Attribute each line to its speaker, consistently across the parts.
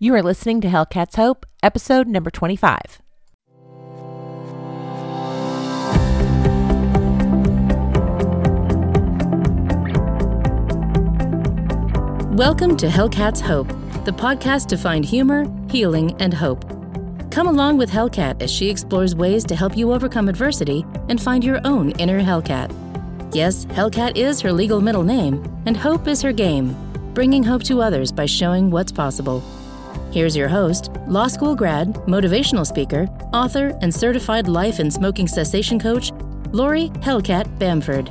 Speaker 1: You are listening to Hellcats Hope, episode number 25. Welcome to Hellcats Hope, the podcast to find humor, healing, and hope. Come along with Hellcat as she explores ways to help you overcome adversity and find your own inner Hellcat. Yes, Hellcat is her legal middle name, and hope is her game, bringing hope to others by showing what's possible. Here's your host, law school grad, motivational speaker, author, and certified life and smoking cessation coach, Lori Hellcat Bamford.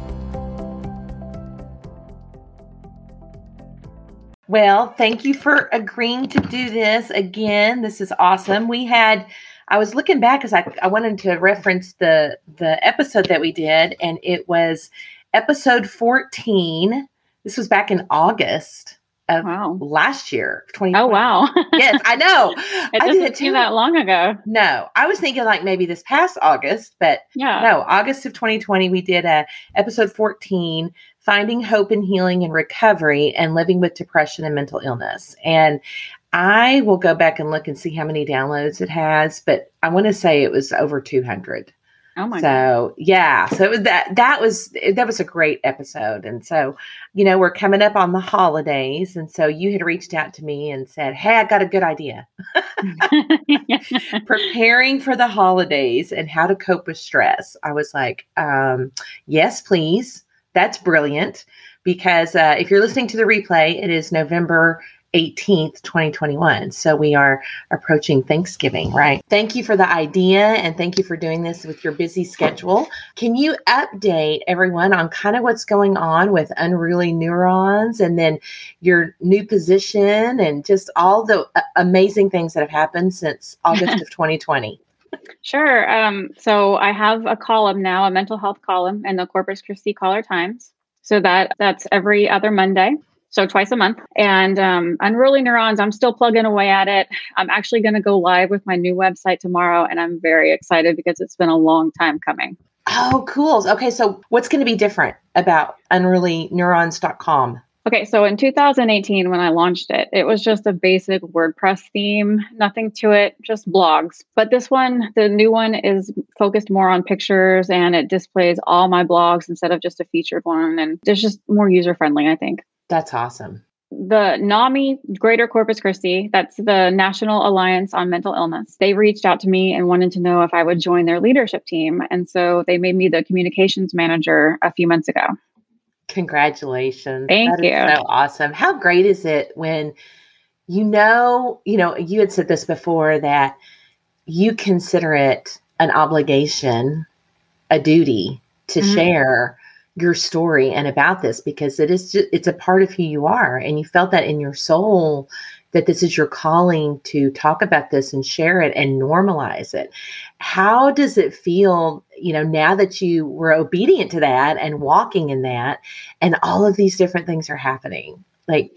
Speaker 2: Well, thank you for agreeing to do this again. This is awesome. We had I was looking back because I, I wanted to reference the the episode that we did, and it was episode 14. This was back in August of wow. last year.
Speaker 3: Oh wow.
Speaker 2: yes, I know.
Speaker 3: it doesn't I seem that long ago.
Speaker 2: No. I was thinking like maybe this past August, but yeah. no, August of 2020 we did a episode 14 finding hope and healing and recovery and living with depression and mental illness. And I will go back and look and see how many downloads it has, but I want to say it was over 200.
Speaker 3: Oh my
Speaker 2: so God. yeah, so it was that that was that was a great episode, and so you know we're coming up on the holidays, and so you had reached out to me and said, "Hey, I got a good idea, preparing for the holidays and how to cope with stress." I was like, um, "Yes, please." That's brilliant because uh, if you're listening to the replay, it is November 18th, 2021. So we are approaching Thanksgiving, right? Thank you for the idea and thank you for doing this with your busy schedule. Can you update everyone on kind of what's going on with unruly neurons and then your new position and just all the uh, amazing things that have happened since August of 2020?
Speaker 3: Sure. Um, so I have a column now, a mental health column in the Corpus Christi Caller Times. So that that's every other Monday so twice a month. And um, Unruly Neurons, I'm still plugging away at it. I'm actually going to go live with my new website tomorrow, and I'm very excited because it's been a long time coming.
Speaker 2: Oh, cool. Okay, so what's going to be different about unrulyneurons.com?
Speaker 3: Okay, so in 2018, when I launched it, it was just a basic WordPress theme, nothing to it, just blogs. But this one, the new one, is focused more on pictures and it displays all my blogs instead of just a featured one. And it's just more user friendly, I think.
Speaker 2: That's awesome.
Speaker 3: The NAMI Greater Corpus Christi, that's the National Alliance on Mental Illness, they reached out to me and wanted to know if I would join their leadership team. And so they made me the communications manager a few months ago.
Speaker 2: Congratulations.
Speaker 3: Thank
Speaker 2: that
Speaker 3: you.
Speaker 2: so awesome. How great is it when you know, you know, you had said this before that you consider it an obligation, a duty to mm-hmm. share your story and about this because it is just, it's a part of who you are and you felt that in your soul that this is your calling to talk about this and share it and normalize it how does it feel you know now that you were obedient to that and walking in that and all of these different things are happening like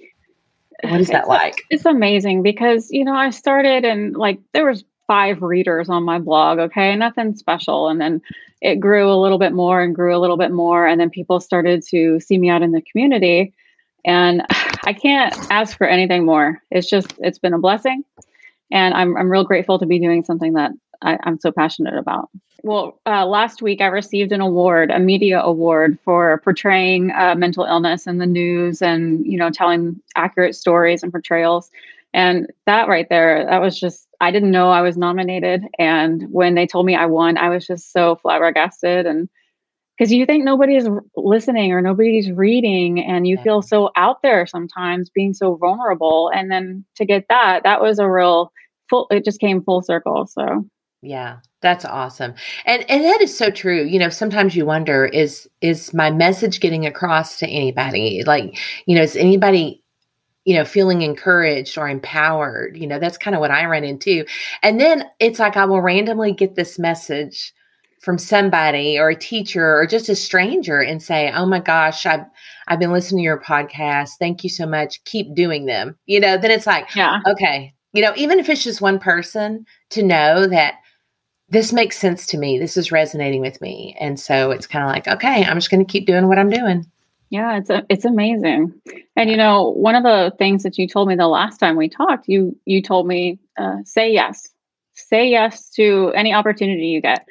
Speaker 2: what is that
Speaker 3: it's,
Speaker 2: like
Speaker 3: it's amazing because you know i started and like there was five readers on my blog, okay? Nothing special. And then it grew a little bit more and grew a little bit more. And then people started to see me out in the community. And I can't ask for anything more. It's just, it's been a blessing. And I'm, I'm real grateful to be doing something that I, am so passionate about. Well, uh, last week I received an award, a media award for portraying uh, mental illness in the news and, you know, telling accurate stories and portrayals. And that right there, that was just I didn't know I was nominated. And when they told me I won, I was just so flabbergasted. And because you think nobody's listening or nobody's reading, and you feel mm-hmm. so out there sometimes being so vulnerable. And then to get that, that was a real full, it just came full circle. So,
Speaker 2: yeah that's awesome and and that is so true you know sometimes you wonder is is my message getting across to anybody like you know is anybody you know, feeling encouraged or empowered. You know, that's kind of what I run into. And then it's like I will randomly get this message from somebody or a teacher or just a stranger and say, "Oh my gosh, I've I've been listening to your podcast. Thank you so much. Keep doing them." You know, then it's like, yeah. okay, you know, even if it's just one person to know that this makes sense to me. This is resonating with me. And so it's kind of like, okay, I'm just going to keep doing what I'm doing.
Speaker 3: Yeah, it's a, it's amazing. And you know, one of the things that you told me the last time we talked, you you told me uh, say yes, say yes to any opportunity you get.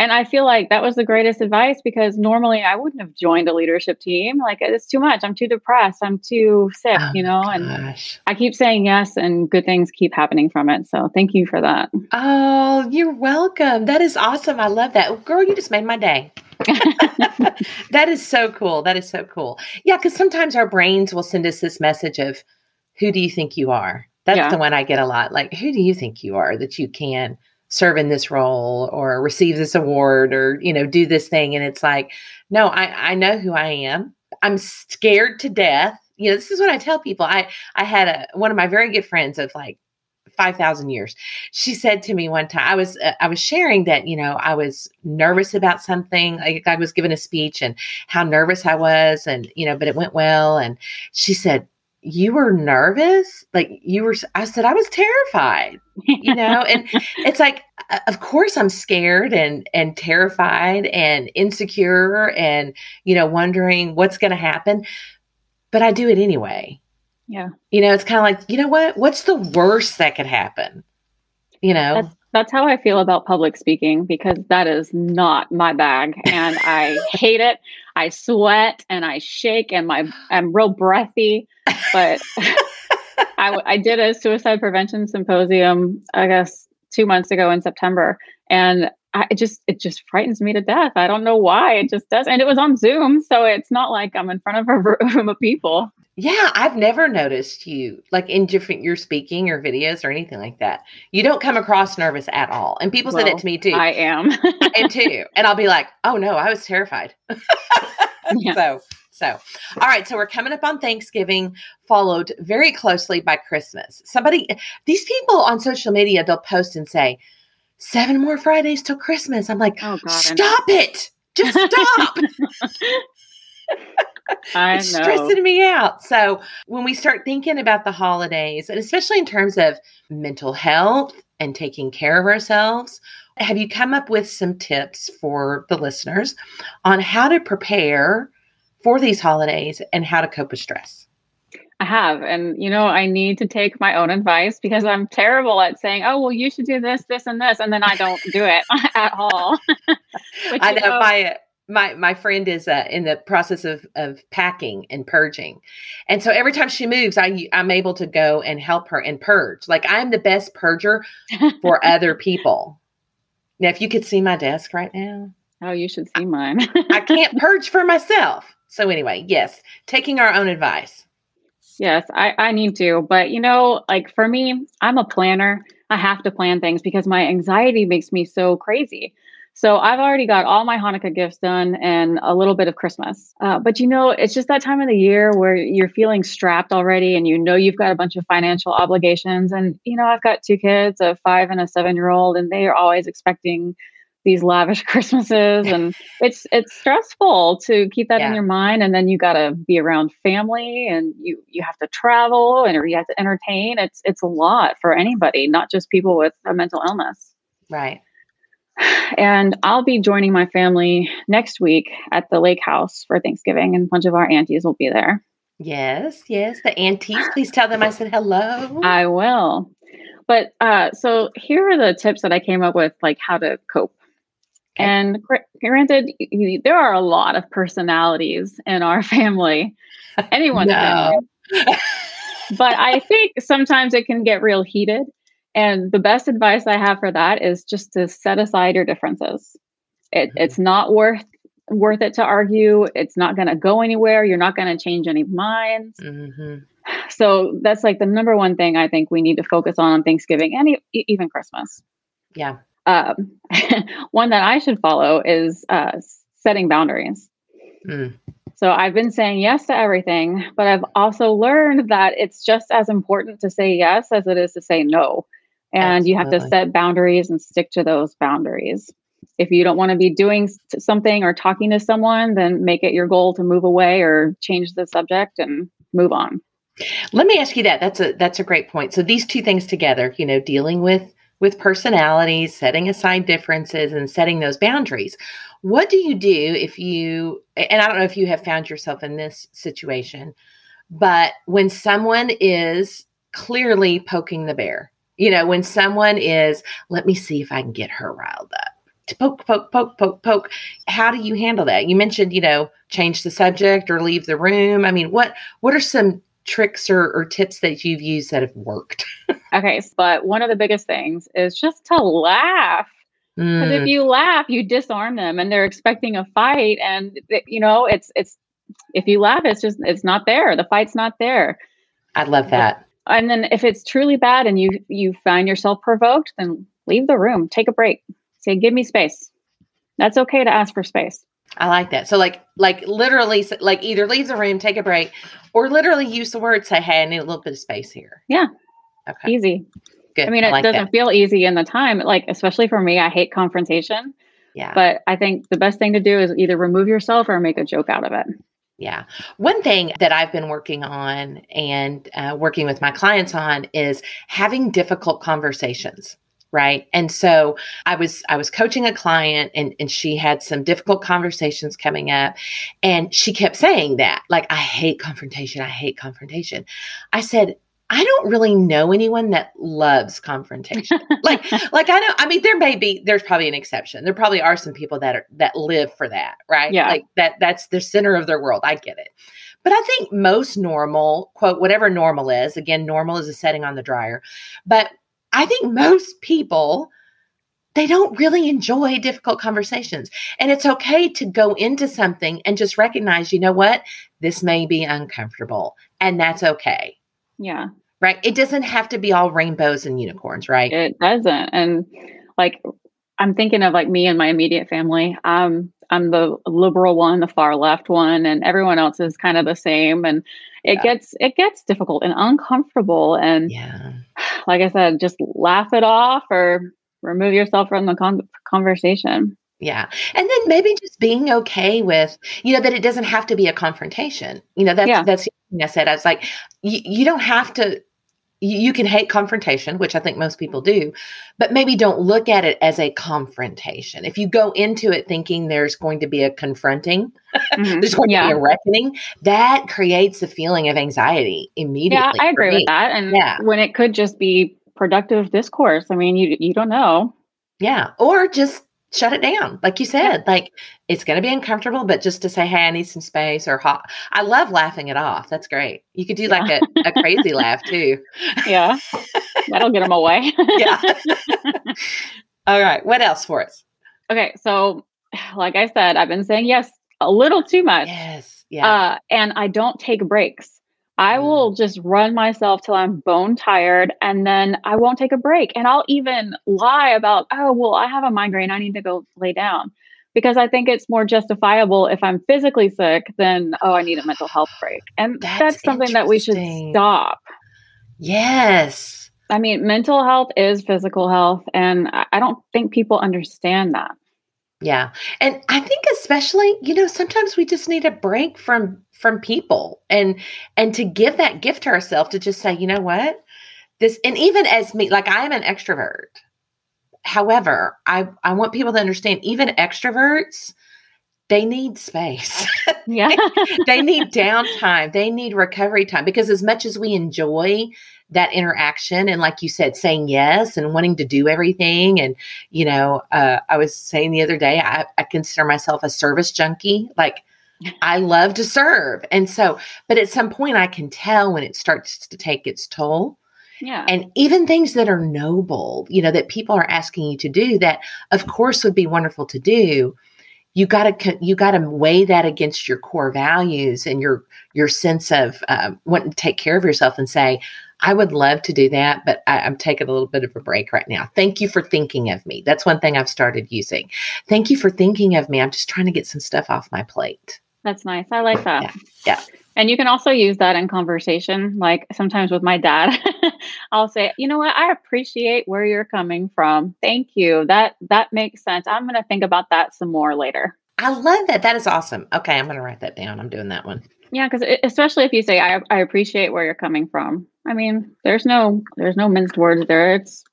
Speaker 3: And I feel like that was the greatest advice because normally I wouldn't have joined a leadership team. Like it's too much. I'm too depressed. I'm too sick, oh, you know. And gosh. I keep saying yes, and good things keep happening from it. So thank you for that.
Speaker 2: Oh, you're welcome. That is awesome. I love that, girl. You just made my day. that is so cool. That is so cool. Yeah, because sometimes our brains will send us this message of, "Who do you think you are?" That's yeah. the one I get a lot. Like, who do you think you are that you can serve in this role or receive this award or you know do this thing and it's like no i i know who i am i'm scared to death you know this is what i tell people i i had a one of my very good friends of like 5000 years. She said to me one time i was uh, i was sharing that you know i was nervous about something like i was giving a speech and how nervous i was and you know but it went well. And she said you were nervous? Like you were i said i was terrified you know? And it's like of course i'm scared and and terrified and insecure and you know wondering what's going to happen but i do it anyway
Speaker 3: yeah
Speaker 2: you know it's kind of like you know what what's the worst that could happen you know
Speaker 3: that's, that's how i feel about public speaking because that is not my bag and i hate it i sweat and i shake and my i'm real breathy but I, I did a suicide prevention symposium, I guess, two months ago in September, and I, it just it just frightens me to death. I don't know why. It just does, and it was on Zoom, so it's not like I'm in front of a room of people.
Speaker 2: Yeah, I've never noticed you like in different your speaking or videos or anything like that. You don't come across nervous at all. And people well, said it to me too.
Speaker 3: I am.
Speaker 2: and too. And I'll be like, oh no, I was terrified. yeah. So so, all right. So we're coming up on Thanksgiving, followed very closely by Christmas. Somebody, these people on social media, they'll post and say, seven more Fridays till Christmas. I'm like, oh, God, stop it. Just stop.
Speaker 3: I
Speaker 2: it's know. stressing me out. So when we start thinking about the holidays, and especially in terms of mental health and taking care of ourselves, have you come up with some tips for the listeners on how to prepare for these holidays and how to cope with stress?
Speaker 3: I have. And, you know, I need to take my own advice because I'm terrible at saying, oh, well, you should do this, this, and this. And then I don't do it at all.
Speaker 2: I know, know my, my, my friend is uh, in the process of, of packing and purging. And so every time she moves, I, I'm able to go and help her and purge. Like I'm the best purger for other people. Now, if you could see my desk right now.
Speaker 3: Oh, you should see mine.
Speaker 2: I can't purge for myself. So anyway, yes, taking our own advice.
Speaker 3: Yes, I, I need to. But you know, like for me, I'm a planner. I have to plan things because my anxiety makes me so crazy. So I've already got all my Hanukkah gifts done and a little bit of Christmas. Uh, but you know, it's just that time of the year where you're feeling strapped already and you know you've got a bunch of financial obligations. And, you know, I've got two kids, a five and a seven year old, and they are always expecting these lavish Christmases and it's it's stressful to keep that yeah. in your mind and then you got to be around family and you you have to travel and or you have to entertain it's it's a lot for anybody not just people with a mental illness.
Speaker 2: Right.
Speaker 3: And I'll be joining my family next week at the lake house for Thanksgiving and a bunch of our aunties will be there.
Speaker 2: Yes, yes, the aunties. Please tell them I said hello.
Speaker 3: I will. But uh, so here are the tips that I came up with, like how to cope and granted, there are a lot of personalities in our family. Anyone's no. but I think sometimes it can get real heated. And the best advice I have for that is just to set aside your differences. It, mm-hmm. It's not worth worth it to argue. It's not going to go anywhere. You're not going to change any minds. Mm-hmm. So that's like the number one thing I think we need to focus on on Thanksgiving and e- even Christmas.
Speaker 2: Yeah.
Speaker 3: Um, one that I should follow is uh, setting boundaries. Mm. So I've been saying yes to everything, but I've also learned that it's just as important to say yes as it is to say no. And Absolutely. you have to set boundaries and stick to those boundaries. If you don't want to be doing something or talking to someone, then make it your goal to move away or change the subject and move on.
Speaker 2: Let me ask you that. That's a that's a great point. So these two things together, you know, dealing with with personalities, setting aside differences, and setting those boundaries. What do you do if you, and I don't know if you have found yourself in this situation, but when someone is clearly poking the bear, you know, when someone is, let me see if I can get her riled up. To poke, poke, poke, poke, poke. How do you handle that? You mentioned, you know, change the subject or leave the room. I mean, what what are some tricks or, or tips that you've used that have worked?
Speaker 3: okay, but one of the biggest things is just to laugh. Because mm. if you laugh, you disarm them, and they're expecting a fight, and you know it's it's if you laugh, it's just it's not there. The fight's not there.
Speaker 2: I love that
Speaker 3: and then if it's truly bad and you you find yourself provoked then leave the room take a break. Say give me space. That's okay to ask for space.
Speaker 2: I like that. So like like literally like either leave the room take a break or literally use the word say hey i need a little bit of space here.
Speaker 3: Yeah. Okay. Easy. Good. I mean it I like doesn't that. feel easy in the time like especially for me i hate confrontation. Yeah. But i think the best thing to do is either remove yourself or make a joke out of it
Speaker 2: yeah. One thing that I've been working on and uh, working with my clients on is having difficult conversations right? And so i was i was coaching a client and and she had some difficult conversations coming up and she kept saying that like i hate confrontation. I hate confrontation. I said I don't really know anyone that loves confrontation. like, like I know, I mean, there may be, there's probably an exception. There probably are some people that are, that live for that, right?
Speaker 3: Yeah.
Speaker 2: Like that, that's the center of their world. I get it. But I think most normal, quote, whatever normal is, again, normal is a setting on the dryer. But I think most people, they don't really enjoy difficult conversations. And it's okay to go into something and just recognize, you know what? This may be uncomfortable, and that's okay
Speaker 3: yeah.
Speaker 2: Right. It doesn't have to be all rainbows and unicorns, right?
Speaker 3: It doesn't. And like I'm thinking of like me and my immediate family. Um, I'm the liberal one, the far left one, and everyone else is kind of the same. And it yeah. gets it gets difficult and uncomfortable. And
Speaker 2: yeah,
Speaker 3: like I said, just laugh it off or remove yourself from the con- conversation.
Speaker 2: Yeah. And then maybe just being okay with, you know, that it doesn't have to be a confrontation. You know, that's, yeah. that's the thing I said. I was like, you, you don't have to, you, you, can hate confrontation, which I think most people do, but maybe don't look at it as a confrontation. If you go into it thinking there's going to be a confronting, mm-hmm. there's going yeah. to be a reckoning, that creates a feeling of anxiety immediately.
Speaker 3: Yeah, I agree with that. And yeah. when it could just be productive discourse, I mean, you, you don't know.
Speaker 2: Yeah. Or just shut it down. Like you said, like it's going to be uncomfortable, but just to say, hey, I need some space or hot. I love laughing it off. That's great. You could do yeah. like a, a crazy laugh too.
Speaker 3: Yeah. That'll get them away.
Speaker 2: yeah. All right. What else for us?
Speaker 3: Okay. So, like I said, I've been saying yes a little too much.
Speaker 2: Yes. Yeah.
Speaker 3: Uh, and I don't take breaks. I will just run myself till I'm bone tired and then I won't take a break. And I'll even lie about, oh, well, I have a migraine. I need to go lay down because I think it's more justifiable if I'm physically sick than, oh, I need a mental health break. And that's, that's something that we should stop.
Speaker 2: Yes.
Speaker 3: I mean, mental health is physical health. And I don't think people understand that.
Speaker 2: Yeah. And I think especially, you know, sometimes we just need a break from from people and and to give that gift to ourselves to just say, you know what? This and even as me, like I am an extrovert. However, I I want people to understand even extroverts they need space.
Speaker 3: Yeah.
Speaker 2: they need downtime. They need recovery time because as much as we enjoy that interaction and like you said saying yes and wanting to do everything and you know uh, i was saying the other day I, I consider myself a service junkie like i love to serve and so but at some point i can tell when it starts to take its toll
Speaker 3: yeah.
Speaker 2: And even things that are noble, you know, that people are asking you to do that of course would be wonderful to do. You got to you got to weigh that against your core values and your your sense of um, wanting to take care of yourself and say, I would love to do that, but I, am taking a little bit of a break right now. Thank you for thinking of me. That's one thing I've started using. Thank you for thinking of me. I'm just trying to get some stuff off my plate.
Speaker 3: That's nice. I like that.
Speaker 2: Yeah. yeah.
Speaker 3: And you can also use that in conversation. Like sometimes with my dad, I'll say, "You know what? I appreciate where you're coming from. Thank you. That that makes sense. I'm going to think about that some more later."
Speaker 2: I love that. That is awesome. Okay, I'm going to write that down. I'm doing that one.
Speaker 3: Yeah, because especially if you say, I, "I appreciate where you're coming from," I mean, there's no there's no minced words there. It's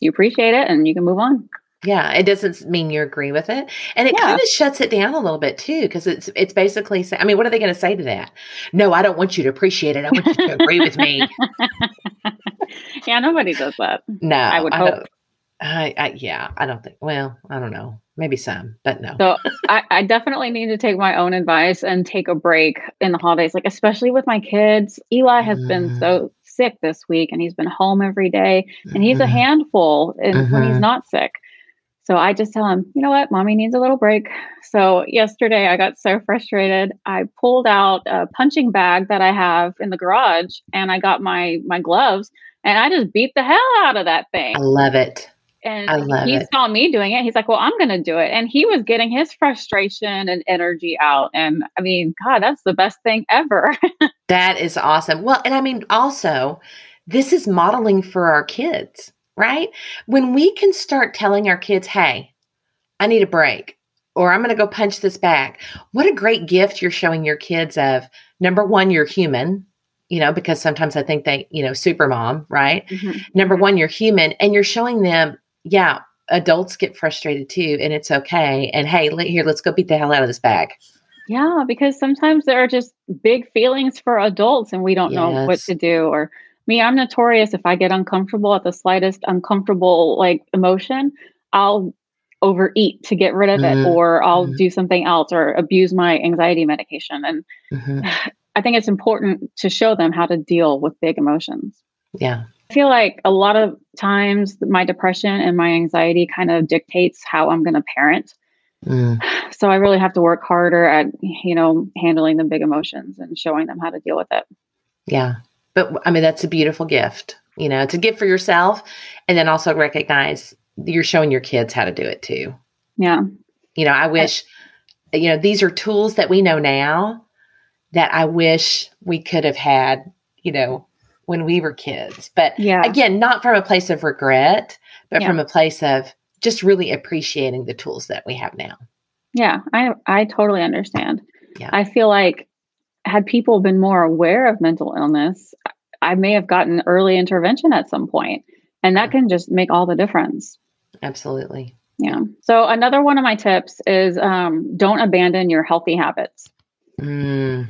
Speaker 3: you appreciate it and you can move on.
Speaker 2: Yeah, it doesn't mean you agree with it, and it
Speaker 3: Yeah.
Speaker 2: kind of shuts it down a little bit too, because it's it's basically. Say, I mean, what are they going to say to that? No, I don't want you to appreciate it. I want you to agree with me.
Speaker 3: yeah, nobody does that.
Speaker 2: No,
Speaker 3: I would
Speaker 2: don't-
Speaker 3: hope.
Speaker 2: I, I yeah, I don't think. Well, I don't know. Maybe some, but no.
Speaker 3: So I, I definitely need to take my own advice and take a break in the holidays, like especially with my kids. Eli has been
Speaker 2: Mm.
Speaker 3: so sick this week and he's been home every day and he's a
Speaker 2: Mhm.
Speaker 3: handful and when he's
Speaker 2: Mhm.
Speaker 3: not sick. So I just tell him, you know what, mommy needs a little break. So yesterday I got so frustrated. I pulled out a punching bag that I have in the garage and I got my my gloves and I just beat the hell out of that thing.
Speaker 2: I love it.
Speaker 3: And
Speaker 2: I love
Speaker 3: he
Speaker 2: it.
Speaker 3: saw me doing it. He's like, well, I'm going to do it. And he was getting his frustration and energy out. And I mean, God, that's the best thing ever.
Speaker 2: That is awesome. Well, and I mean, also, this is modeling for our kids, right? When we can start telling our kids, hey, I need a break, or I'm going to go punch this bag. What a great gift you're showing your kids of number one, you're human, you know, because sometimes I think they, you know, super mom, right? Mm-hmm. Number one, you're human, and you're showing them, yeah, adults get frustrated too, and it's okay. And hey, let, here, let's go beat the hell out of this bag.
Speaker 3: yeah, because sometimes there are just big feelings for adults and we don't know what to do. Or me, I'm notorious if I get uncomfortable at the slightest uncomfortable like emotion, I'll overeat to get rid of it
Speaker 2: Mhm.
Speaker 3: or I'll
Speaker 2: Mhm.
Speaker 3: do something else or abuse my anxiety medication. And
Speaker 2: Mhm.
Speaker 3: I think it's important to show them how to deal with big emotions.
Speaker 2: Yeah.
Speaker 3: I feel like a lot of times my depression and my anxiety kind of dictates how I'm going to parent.
Speaker 2: Mm.
Speaker 3: So I really have to work harder at, you know, handling the big emotions and showing them how to deal with it.
Speaker 2: Yeah. But I mean, that's a beautiful gift. You know, it's a gift for yourself. And then also recognize you're showing your kids how to do it too.
Speaker 3: Yeah.
Speaker 2: You know, I wish, you know, these are tools that we know now that I wish we could have had, you know, when we were kids. But
Speaker 3: Yeah.
Speaker 2: again, not from a place of regret, but
Speaker 3: Yeah.
Speaker 2: from a place of just really appreciating the tools that we have now.
Speaker 3: Yeah. I I totally understand.
Speaker 2: Yeah.
Speaker 3: I feel like had people been more aware of mental illness, I may have gotten early intervention at some point, and that can just make all the difference.
Speaker 2: Absolutely.
Speaker 3: Yeah. So another one of my tips is um, don't abandon your healthy habits.
Speaker 2: Mm.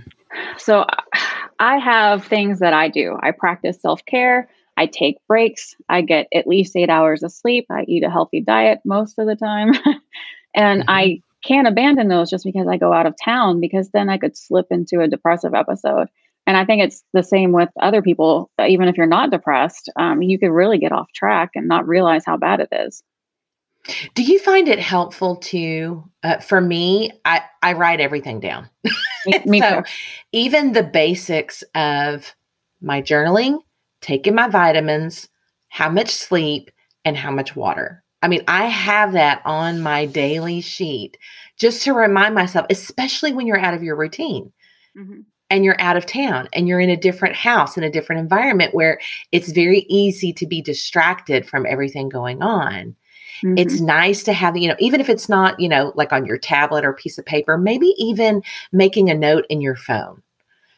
Speaker 3: So I have things that I do. I practice self care. I take breaks. I get at least eight hours of sleep. I eat a healthy diet most of the time. and
Speaker 2: Mhm.
Speaker 3: I can't abandon those just because I go out of town because then I could slip into a depressive episode. And I think it's the same with other people. Even if you're not depressed, um, you could really get off track and not realize how bad it is.
Speaker 2: Do you find it helpful to, uh, for me, I, I write everything down.
Speaker 3: Me, me
Speaker 2: So,
Speaker 3: too.
Speaker 2: even the basics of my journaling, taking my vitamins, how much sleep, and how much water. I mean, I have that on my daily sheet just to remind myself, especially when you're out of your routine
Speaker 3: Mhm.
Speaker 2: And you're out of town and you're in a different house in a different environment where it's very easy to be distracted from everything going on it's
Speaker 3: Mhm.
Speaker 2: nice to have you know even if it's not you know like on your tablet or piece of paper maybe even making a note in your phone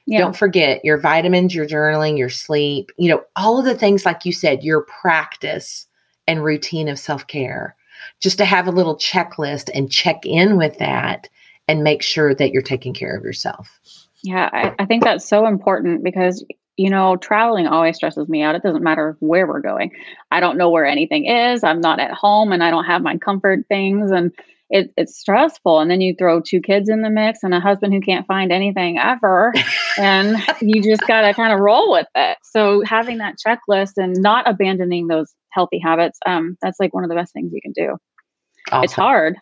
Speaker 3: yeah.
Speaker 2: don't forget your vitamins your journaling your sleep you know all of the things like you said your practice and routine of self-care just to have a little checklist and check in with that and make sure that you're taking care of yourself
Speaker 3: Yeah, I, I think that's so important because, you know, traveling always stresses me out. It doesn't matter where we're going. I don't know where anything is. I'm not at home and I don't have my comfort things. And it, it's stressful. And then you throw two kids in the mix and a husband who can't find anything ever. and you just got to kind of roll with it. So having that checklist and not abandoning those healthy habits, um, that's like one of the best things you can do. It's hard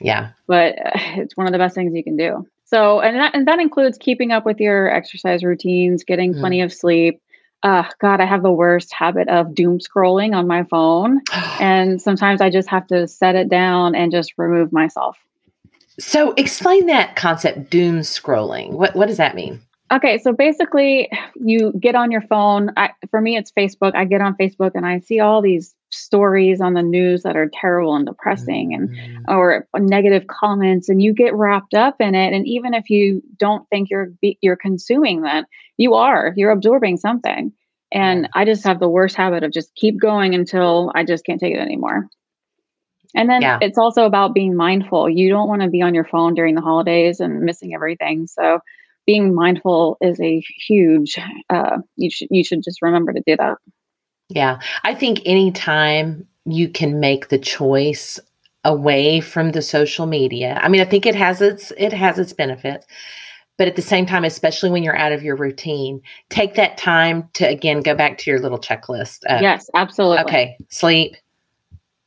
Speaker 2: yeah
Speaker 3: but uh, it's one of the best things you can do. So, and that and that includes keeping up with your exercise routines, getting
Speaker 2: Mm.
Speaker 3: plenty of sleep. Uh, God, I have the worst habit of doom scrolling on my phone, and sometimes I just have to set it down and just remove myself.
Speaker 2: so explain that concept doom scrolling what what does that mean
Speaker 3: Okay, so basically, you get on your phone. I, for me, it's Facebook. I get on Facebook and I see all these stories on the news that are terrible and depressing, and
Speaker 2: Mm.
Speaker 3: or negative comments and you get wrapped up in it and even if you don't think you're you're consuming that you are you're absorbing something And I just have the worst habit of just keep going until I just can't take it anymore. And then
Speaker 2: Yeah.
Speaker 3: it's also about being mindful. You don't want to be on your phone during the holidays and missing everything. So being mindful is a huge uh you should you should just remember to do that.
Speaker 2: Yeah. I think anytime you can make the choice away from the social media. I mean, I think it has its it has its benefits. But at the same time, especially when you're out of your routine, take that time to again go back to your little checklist. of,
Speaker 3: yes, absolutely.
Speaker 2: Okay, sleep,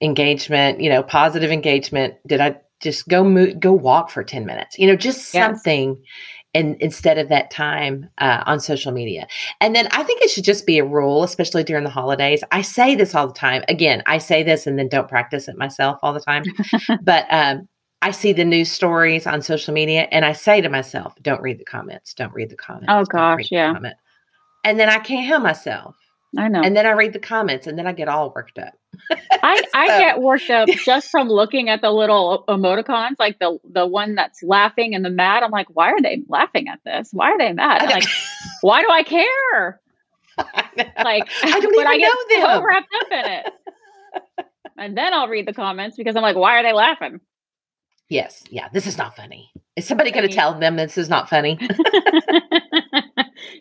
Speaker 2: engagement, you know, positive engagement. Did I just go move, go walk for 10 minutes? You know, just
Speaker 3: Yes.
Speaker 2: something and instead of that time uh, on social media. And then I think it should just be a rule, especially during the holidays. I say this all the time. Again, I say this and then don't practice it myself all the time. but um, I see the news stories on social media and I say to myself, don't read the comments, don't read the comments.
Speaker 3: Oh, gosh, yeah.
Speaker 2: comment." And then I can't help myself.
Speaker 3: I know.
Speaker 2: And then I read the comments and then I get all worked up.
Speaker 3: I, I get worked up just from looking at the little emoticons, like the the one that's laughing and the mad. I'm like, why are they laughing at this? Why are they mad?
Speaker 2: I
Speaker 3: I'm like, why do I care? Like,
Speaker 2: I don't
Speaker 3: but I
Speaker 2: even
Speaker 3: get
Speaker 2: know
Speaker 3: so wrapped up in it. and then I'll read the comments because I'm like, why are they laughing?
Speaker 2: Yes, yeah, this is not funny. Is somebody going to tell them this is not funny?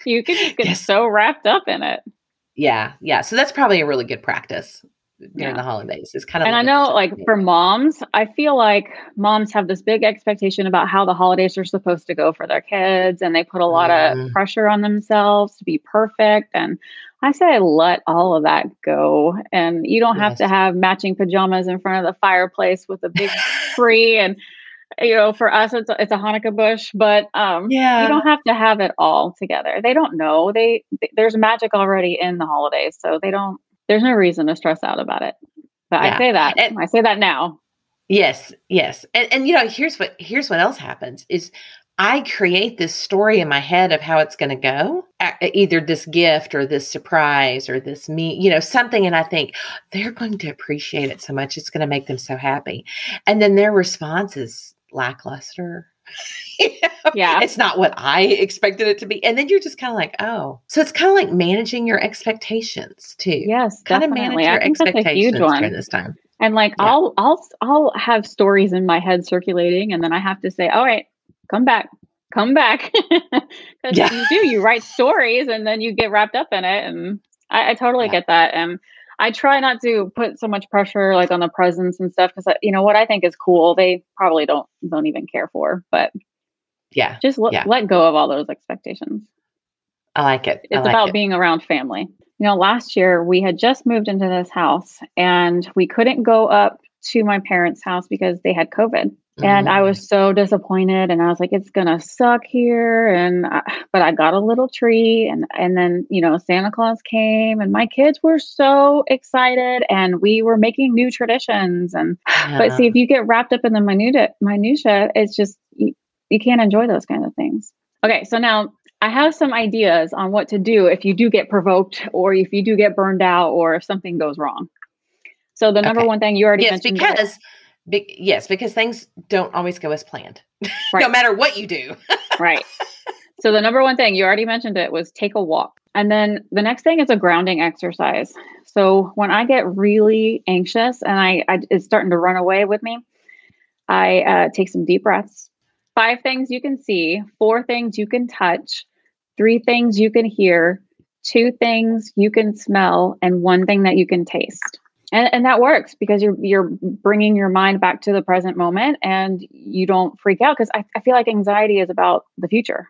Speaker 3: you can just get
Speaker 2: Yes.
Speaker 3: so wrapped up in it.
Speaker 2: Yeah, yeah. So that's probably a really good practice during
Speaker 3: Yeah.
Speaker 2: the holidays. Is kind of
Speaker 3: and I know, like for moms, I feel like moms have this big expectation about how the holidays are supposed to go for their kids, and they put a lot of mm-hmm. pressure on themselves to be perfect. And I say, let all of that go. And you don't have to have matching pajamas in front of the fireplace with a big tree. And you know, for us, it's a, it's a Hanukkah bush, but um,
Speaker 2: Yeah.
Speaker 3: you don't have to have it all together. They don't know. They th- there's magic already in the holidays, so they don't. There's no reason to stress out about it. But
Speaker 2: Yeah.
Speaker 3: I say that.
Speaker 2: And-
Speaker 3: I say that now.
Speaker 2: Yes, yes. And and you know, here's what here's what else happens is I create this story in my head of how it's going to go, either this gift or this surprise or this me, you know, something and I think they're going to appreciate it so much it's going to make them so happy. And then their response is lackluster. You know?
Speaker 3: Yeah.
Speaker 2: It's not what I expected it to be. And then you're just kind of like, "Oh." So it's kind of like managing your expectations too.
Speaker 3: Yes,
Speaker 2: Kind of manage your
Speaker 3: I think a
Speaker 2: expectations
Speaker 3: huge one.
Speaker 2: during this time.
Speaker 3: And like
Speaker 2: Yeah.
Speaker 3: I'll I'll I'll have stories in my head circulating, and then I have to say, "All right, come back, come back," because
Speaker 2: Yeah.
Speaker 3: you do. You write stories, and then you get wrapped up in it, and I, I totally
Speaker 2: Yeah.
Speaker 3: get that. And I try not to put so much pressure like on the presents and stuff because you know what I think is cool. They probably don't don't even care for, but
Speaker 2: Yeah.
Speaker 3: just let,
Speaker 2: Yeah.
Speaker 3: let go of all those expectations.
Speaker 2: I like it. I
Speaker 3: it's
Speaker 2: like
Speaker 3: about
Speaker 2: it.
Speaker 3: being around family. You know, last year we had just moved into this house and we couldn't go up to my parents' house because they had COVID. And I
Speaker 2: Mhm.
Speaker 3: was so disappointed and I was like it's going to suck here and I, but I got a little tree and and then, you know, Santa Claus came and my kids were so excited and we were making new traditions and but see if you get wrapped up in the minutia minutia it's just you, you can't enjoy those kinds of things okay so now i have some ideas on what to do if you do get provoked or if you do get burned out or if something goes wrong so the number
Speaker 2: Okay.
Speaker 3: one thing you already
Speaker 2: yes,
Speaker 3: mentioned
Speaker 2: because be, yes, because things don't always go as planned. no matter what you do.
Speaker 3: right. So the number one thing you already mentioned it was take a walk. And then the next thing is a grounding exercise. So when i get really anxious and i, I it's starting to run away with me i uh, take some deep breaths. Five things you can see four things you can touch three things you can hear two things you can smell and one thing that you can taste and, and that works because you're you're bringing your mind back to the present moment and you don't freak out because I, I feel like anxiety is about the future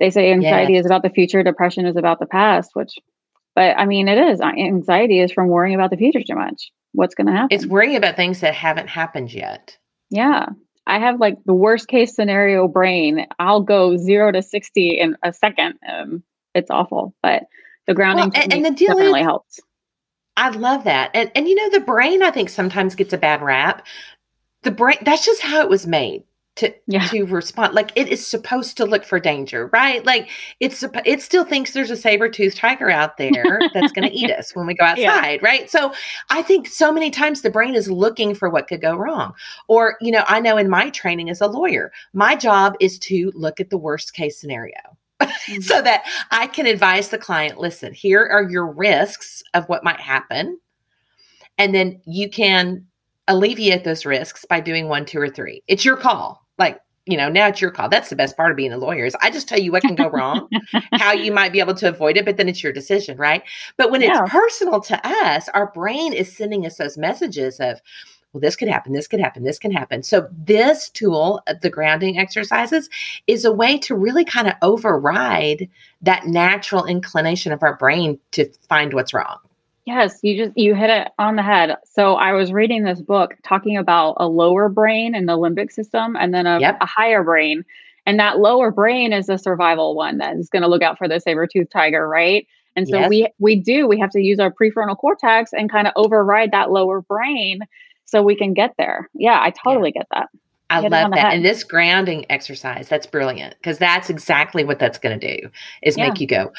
Speaker 3: they say anxiety
Speaker 2: Yes.
Speaker 3: is about the future depression is about the past which but i mean it is anxiety is from worrying about the future too much what's going to happen
Speaker 2: It's worrying about things that haven't happened yet.
Speaker 3: yeah. I have like the worst case scenario brain. I'll go zero to 60 in a second. Um, it's awful, but the grounding
Speaker 2: Well, and- and the deal
Speaker 3: definitely
Speaker 2: is-
Speaker 3: helps.
Speaker 2: I love that. And and you know the brain I think sometimes gets a bad rap. The brain that's just how it was made to
Speaker 3: Yeah.
Speaker 2: to respond. Like it is supposed to look for danger, right? Like it's it still thinks there's a saber-toothed tiger out there that's going to eat us when we go
Speaker 3: Yeah.
Speaker 2: outside, right? So I think so many times the brain is looking for what could go wrong. Or, you know, I know in my training as a lawyer, my job is to look at the worst case scenario. Mm-hmm. so that I can advise the client listen, here are your risks of what might happen. And then you can alleviate those risks by doing one, two, or three. It's your call. Like, you know, now it's your call. That's the best part of being a lawyer is I just tell you what can go wrong, how you might be able to avoid it, but then it's your decision, right? But when yeah. it's personal to us, our brain is sending us those messages of, well, this could happen, this could happen, this can happen. So, this tool, uh, the grounding exercises, is a way to really kind of override that natural inclination of our brain to find what's wrong.
Speaker 3: Yes, you just you hit it on the head. So I was reading this book talking about a lower brain and the limbic system and then a, yep. a higher brain. And that lower brain is the survival one that is going to look out for the saber-toothed tiger, right? And so yes. we we do we have to use our prefrontal cortex and kind of override that lower brain so we can get there. Yeah, I totally yeah. get that.
Speaker 2: I love that. Head. And this grounding exercise, that's brilliant because that's exactly what that's going to do is yeah. make you go,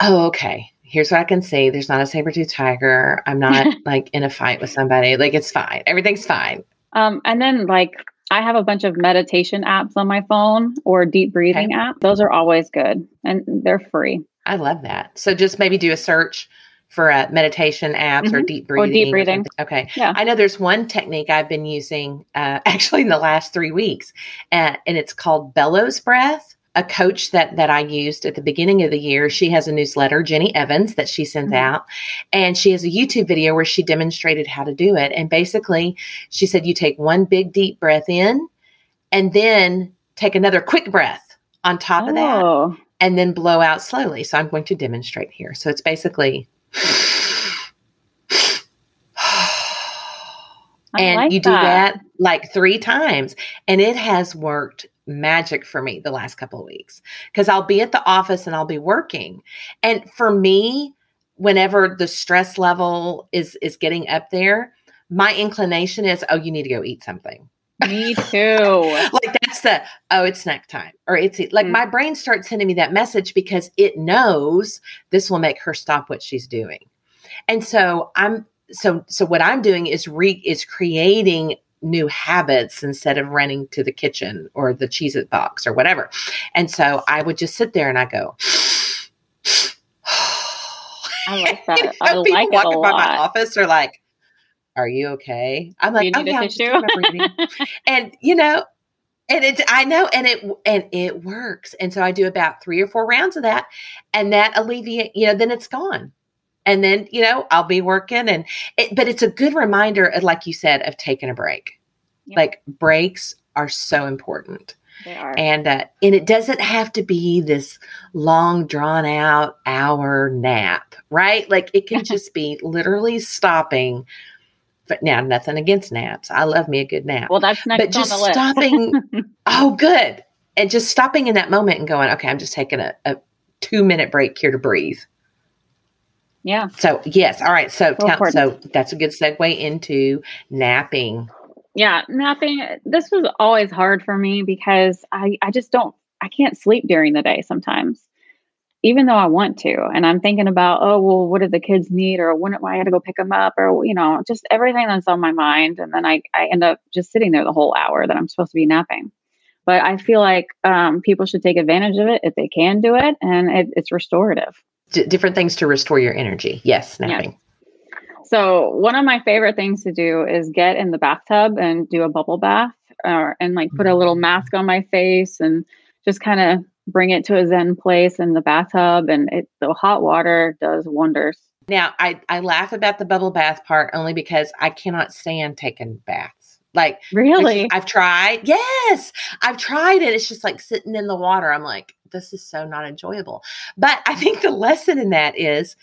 Speaker 2: oh, okay, here's what I can see. There's not a saber-tooth tiger. I'm not like in a fight with somebody. Like it's fine. Everything's fine.
Speaker 3: Um, and then like I have a bunch of meditation apps on my phone or deep breathing okay. app. Those are always good and they're free.
Speaker 2: I love that. So just maybe do a search for uh, meditation apps mm-hmm. or deep breathing.
Speaker 3: Or deep breathing.
Speaker 2: Or okay. Yeah. I know there's one technique I've been using uh, actually in the last three weeks, uh, and it's called bellows breath. A coach that that I used at the beginning of the year, she has a newsletter, Jenny Evans, that she sends mm-hmm. out, and she has a YouTube video where she demonstrated how to do it. And basically, she said you take one big deep breath in, and then take another quick breath on top oh. of that, oh. and then blow out slowly. So I'm going to demonstrate here. So it's basically and like you do that. that like three times and it has worked magic for me the last couple of weeks because I'll be at the office and I'll be working. And for me, whenever the stress level is is getting up there, my inclination is, oh, you need to go eat something.
Speaker 3: Me too.
Speaker 2: like that's the oh, it's snack time, or it's like mm. my brain starts sending me that message because it knows this will make her stop what she's doing, and so I'm so so what I'm doing is re is creating new habits instead of running to the kitchen or the Cheez-It box or whatever, and so I would just sit there and I go.
Speaker 3: I like that. I like people walking by my
Speaker 2: office are like, are you okay? I'm like, oh, yeah, and you know, and it, I know, and it, and it works. And so I do about three or four rounds of that, and that alleviate, you know, then it's gone. And then, you know, I'll be working and, it, but it's a good reminder, of, like you said, of taking a break. Yep. Like breaks are so important.
Speaker 3: They are.
Speaker 2: And uh, and it doesn't have to be this long drawn out hour nap, right? Like it can just be literally stopping but now nothing against naps. I love me a good nap.
Speaker 3: Well, that's next
Speaker 2: but just stopping. oh, good. And just stopping in that moment and going, okay, I'm just taking a, a two minute break here to breathe.
Speaker 3: Yeah.
Speaker 2: So yes, all right. So tell, so that's a good segue into napping.
Speaker 3: Yeah, napping. This was always hard for me because I I just don't I can't sleep during the day sometimes even though I want to, and I'm thinking about, oh, well, what do the kids need, or when I got to go pick them up, or you know, just everything that's on my mind, and then I I end up just sitting there the whole hour that I'm supposed to be napping. But I feel like um, people should take advantage of it if they can do it, and it, it's restorative.
Speaker 2: D- different things to restore your energy. Yes, napping.
Speaker 3: So one of my favorite things to do is get in the bathtub and do a bubble bath, or and like put a little mm. mask on my face and just kind of bring it to a zen place in the bathtub and it the hot water does wonders.
Speaker 2: Now i i laugh about the bubble bath part only because i cannot stand taking baths. Like
Speaker 3: really?
Speaker 2: I've tried yes i've tried it. It's just like sitting in the water. I'm like this is so not enjoyable. But i think the lesson in that is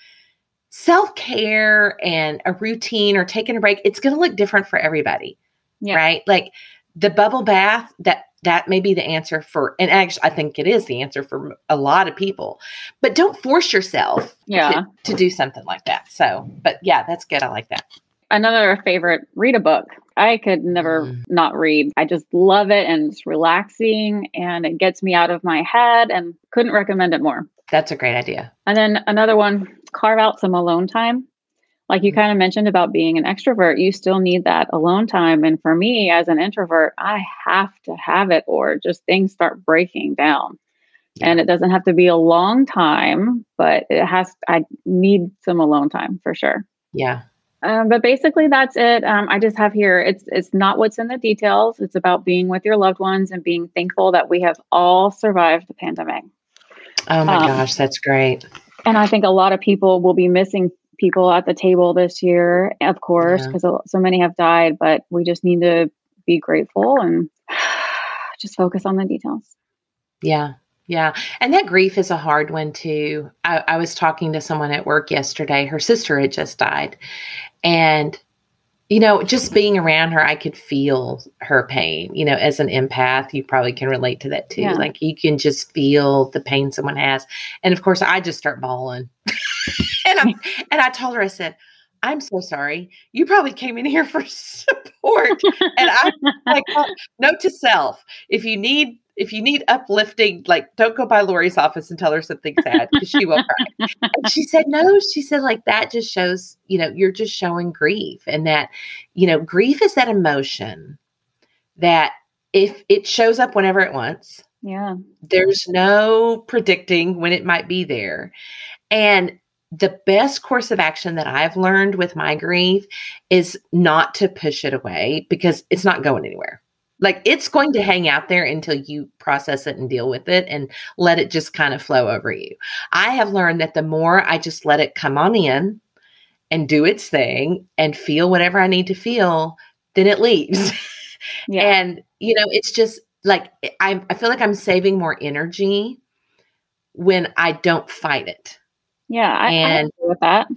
Speaker 2: self-care and a routine or taking a break it's going to look different for everybody yeah. right? Like the bubble bath that that may be the answer for and actually i think it is the answer for a lot of people but don't force yourself
Speaker 3: yeah.
Speaker 2: to, to do something like that so but yeah that's good i like that.
Speaker 3: Another favorite read a book. I could never mm. not read. I just love it and it's relaxing and it gets me out of my head and couldn't recommend it more.
Speaker 2: That's a great idea.
Speaker 3: And then another one carve out some alone time like you kind of mentioned about being an extrovert, you still need that alone time. And for me as an introvert, I have to have it or just things start breaking down. Yeah. And it doesn't have to be a long time, but it has, I need some alone time for sure.
Speaker 2: Yeah.
Speaker 3: Um, but basically, that's it. Um, I just have here. It's it's not what's in the details. It's about being with your loved ones and being thankful that we have all survived the pandemic.
Speaker 2: Oh my um, gosh, that's great.
Speaker 3: And I think a lot of people will be missing people at the table this year, of course, because yeah. so many have died. But we just need to be grateful and just focus on the details.
Speaker 2: Yeah, yeah. And that grief is a hard one too. I, I, was talking to someone at work yesterday. Her sister had just died. And, you know, just being around her, I could feel her pain. You know, as an empath, you probably can relate to that too. Yeah. Like you can just feel the pain someone has. And of course, I just start bawling. and I and I told her, I said, I'm so sorry. You probably came in here for support. and I'm like, well, note to self if you need if you need uplifting, like don't go by Lori's office and tell her something sad because she will cry. And she said, no, she said, like that just shows, you know, you're just showing grief. And that, you know, grief is that emotion that if it shows up whenever it wants.
Speaker 3: Yeah.
Speaker 2: There's no predicting when it might be there. And the best course of action that I've learned with my grief is not to push it away because it's not going anywhere. Like it's going to hang out there until you process it and deal with it and let it just kind of flow over you. I have learned that the more I just let it come on in and do its thing and feel whatever I need to feel, then it leaves. Yeah. and, you know, it's just like I, I feel like I'm saving more energy when I don't fight it.
Speaker 3: Yeah, I, and, I with that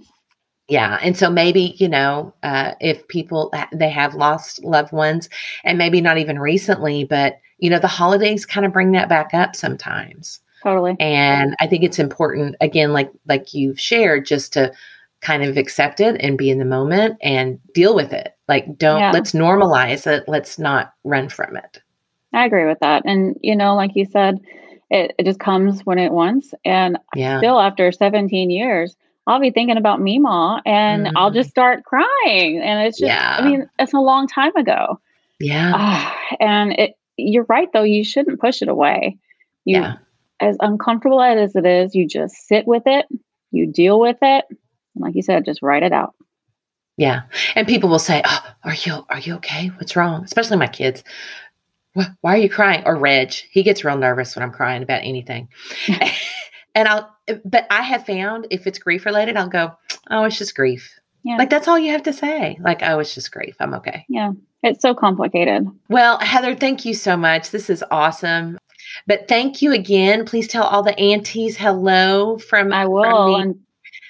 Speaker 2: yeah and so maybe you know uh, if people they have lost loved ones and maybe not even recently but you know the holidays kind of bring that back up sometimes
Speaker 3: totally
Speaker 2: and i think it's important again like like you've shared just to kind of accept it and be in the moment and deal with it like don't yeah. let's normalize it let's not run from it
Speaker 3: i agree with that and you know like you said it, it just comes when it wants and yeah. still after 17 years I'll be thinking about Mima and mm-hmm. I'll just start crying. And it's just, yeah. I mean, it's a long time ago.
Speaker 2: Yeah. Uh,
Speaker 3: and it, you're right, though. You shouldn't push it away. You,
Speaker 2: yeah.
Speaker 3: As uncomfortable as it is, you just sit with it, you deal with it. And like you said, just write it out.
Speaker 2: Yeah. And people will say, oh, are you, are you okay? What's wrong? Especially my kids. Why are you crying? Or Reg, he gets real nervous when I'm crying about anything. and I'll, but I have found if it's grief related, I'll go, oh, it's just grief. Yeah. Like that's all you have to say. Like, oh, it's just grief. I'm okay.
Speaker 3: Yeah. It's so complicated.
Speaker 2: Well, Heather, thank you so much. This is awesome. But thank you again. Please tell all the aunties hello from
Speaker 3: I will. From and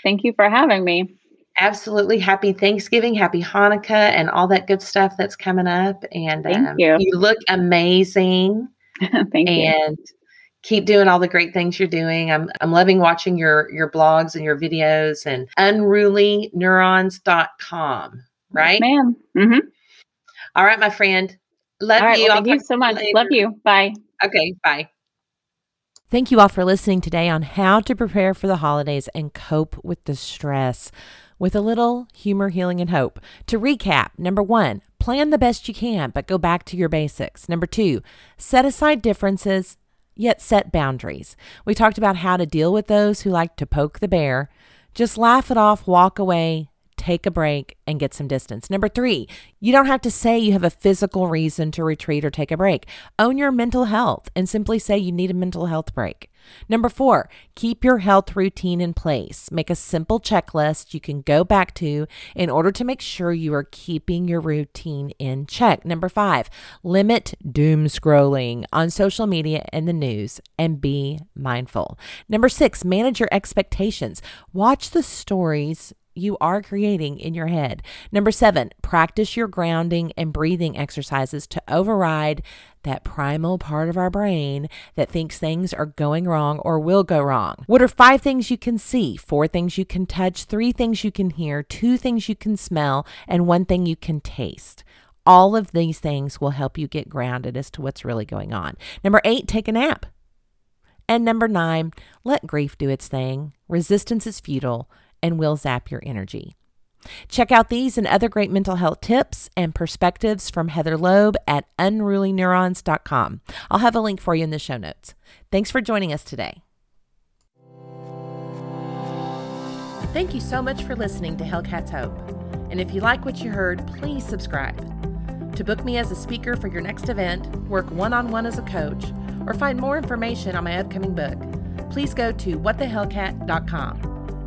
Speaker 3: thank you for having me.
Speaker 2: Absolutely. Happy Thanksgiving, happy Hanukkah, and all that good stuff that's coming up. And
Speaker 3: thank um, you.
Speaker 2: You look amazing.
Speaker 3: thank
Speaker 2: and
Speaker 3: you.
Speaker 2: And keep doing all the great things you're doing. I'm I'm loving watching your your blogs and your videos and unrulyneurons.com, right?
Speaker 3: Yes, ma'am. Mm-hmm.
Speaker 2: All right, my friend. Love
Speaker 3: right,
Speaker 2: you.
Speaker 3: Well, thank you so much. Love you. Bye.
Speaker 2: Okay, bye.
Speaker 4: Thank you all for listening today on how to prepare for the holidays and cope with the stress with a little humor, healing, and hope. To recap, number one, plan the best you can, but go back to your basics. Number two, set aside differences yet set boundaries. We talked about how to deal with those who like to poke the bear. Just laugh it off, walk away, take a break, and get some distance. Number three, you don't have to say you have a physical reason to retreat or take a break. Own your mental health and simply say you need a mental health break. Number four, keep your health routine in place. Make a simple checklist you can go back to in order to make sure you are keeping your routine in check. Number five, limit doom scrolling on social media and the news and be mindful. Number six, manage your expectations. Watch the stories you are creating in your head. Number seven, practice your grounding and breathing exercises to override that primal part of our brain that thinks things are going wrong or will go wrong. What are five things you can see, four things you can touch, three things you can hear, two things you can smell, and one thing you can taste? All of these things will help you get grounded as to what's really going on. Number eight, take a nap. And number nine, let grief do its thing. Resistance is futile and will zap your energy.
Speaker 2: Check out these and other great mental health tips and perspectives from Heather Loeb at unrulyneurons.com. I'll have a link for you in the show notes. Thanks for joining us today. Thank you so much for listening to Hellcats Hope. And if you like what you heard, please subscribe. To book me as a speaker for your next event, work one on one as a coach, or find more information on my upcoming book, please go to whatthehellcat.com.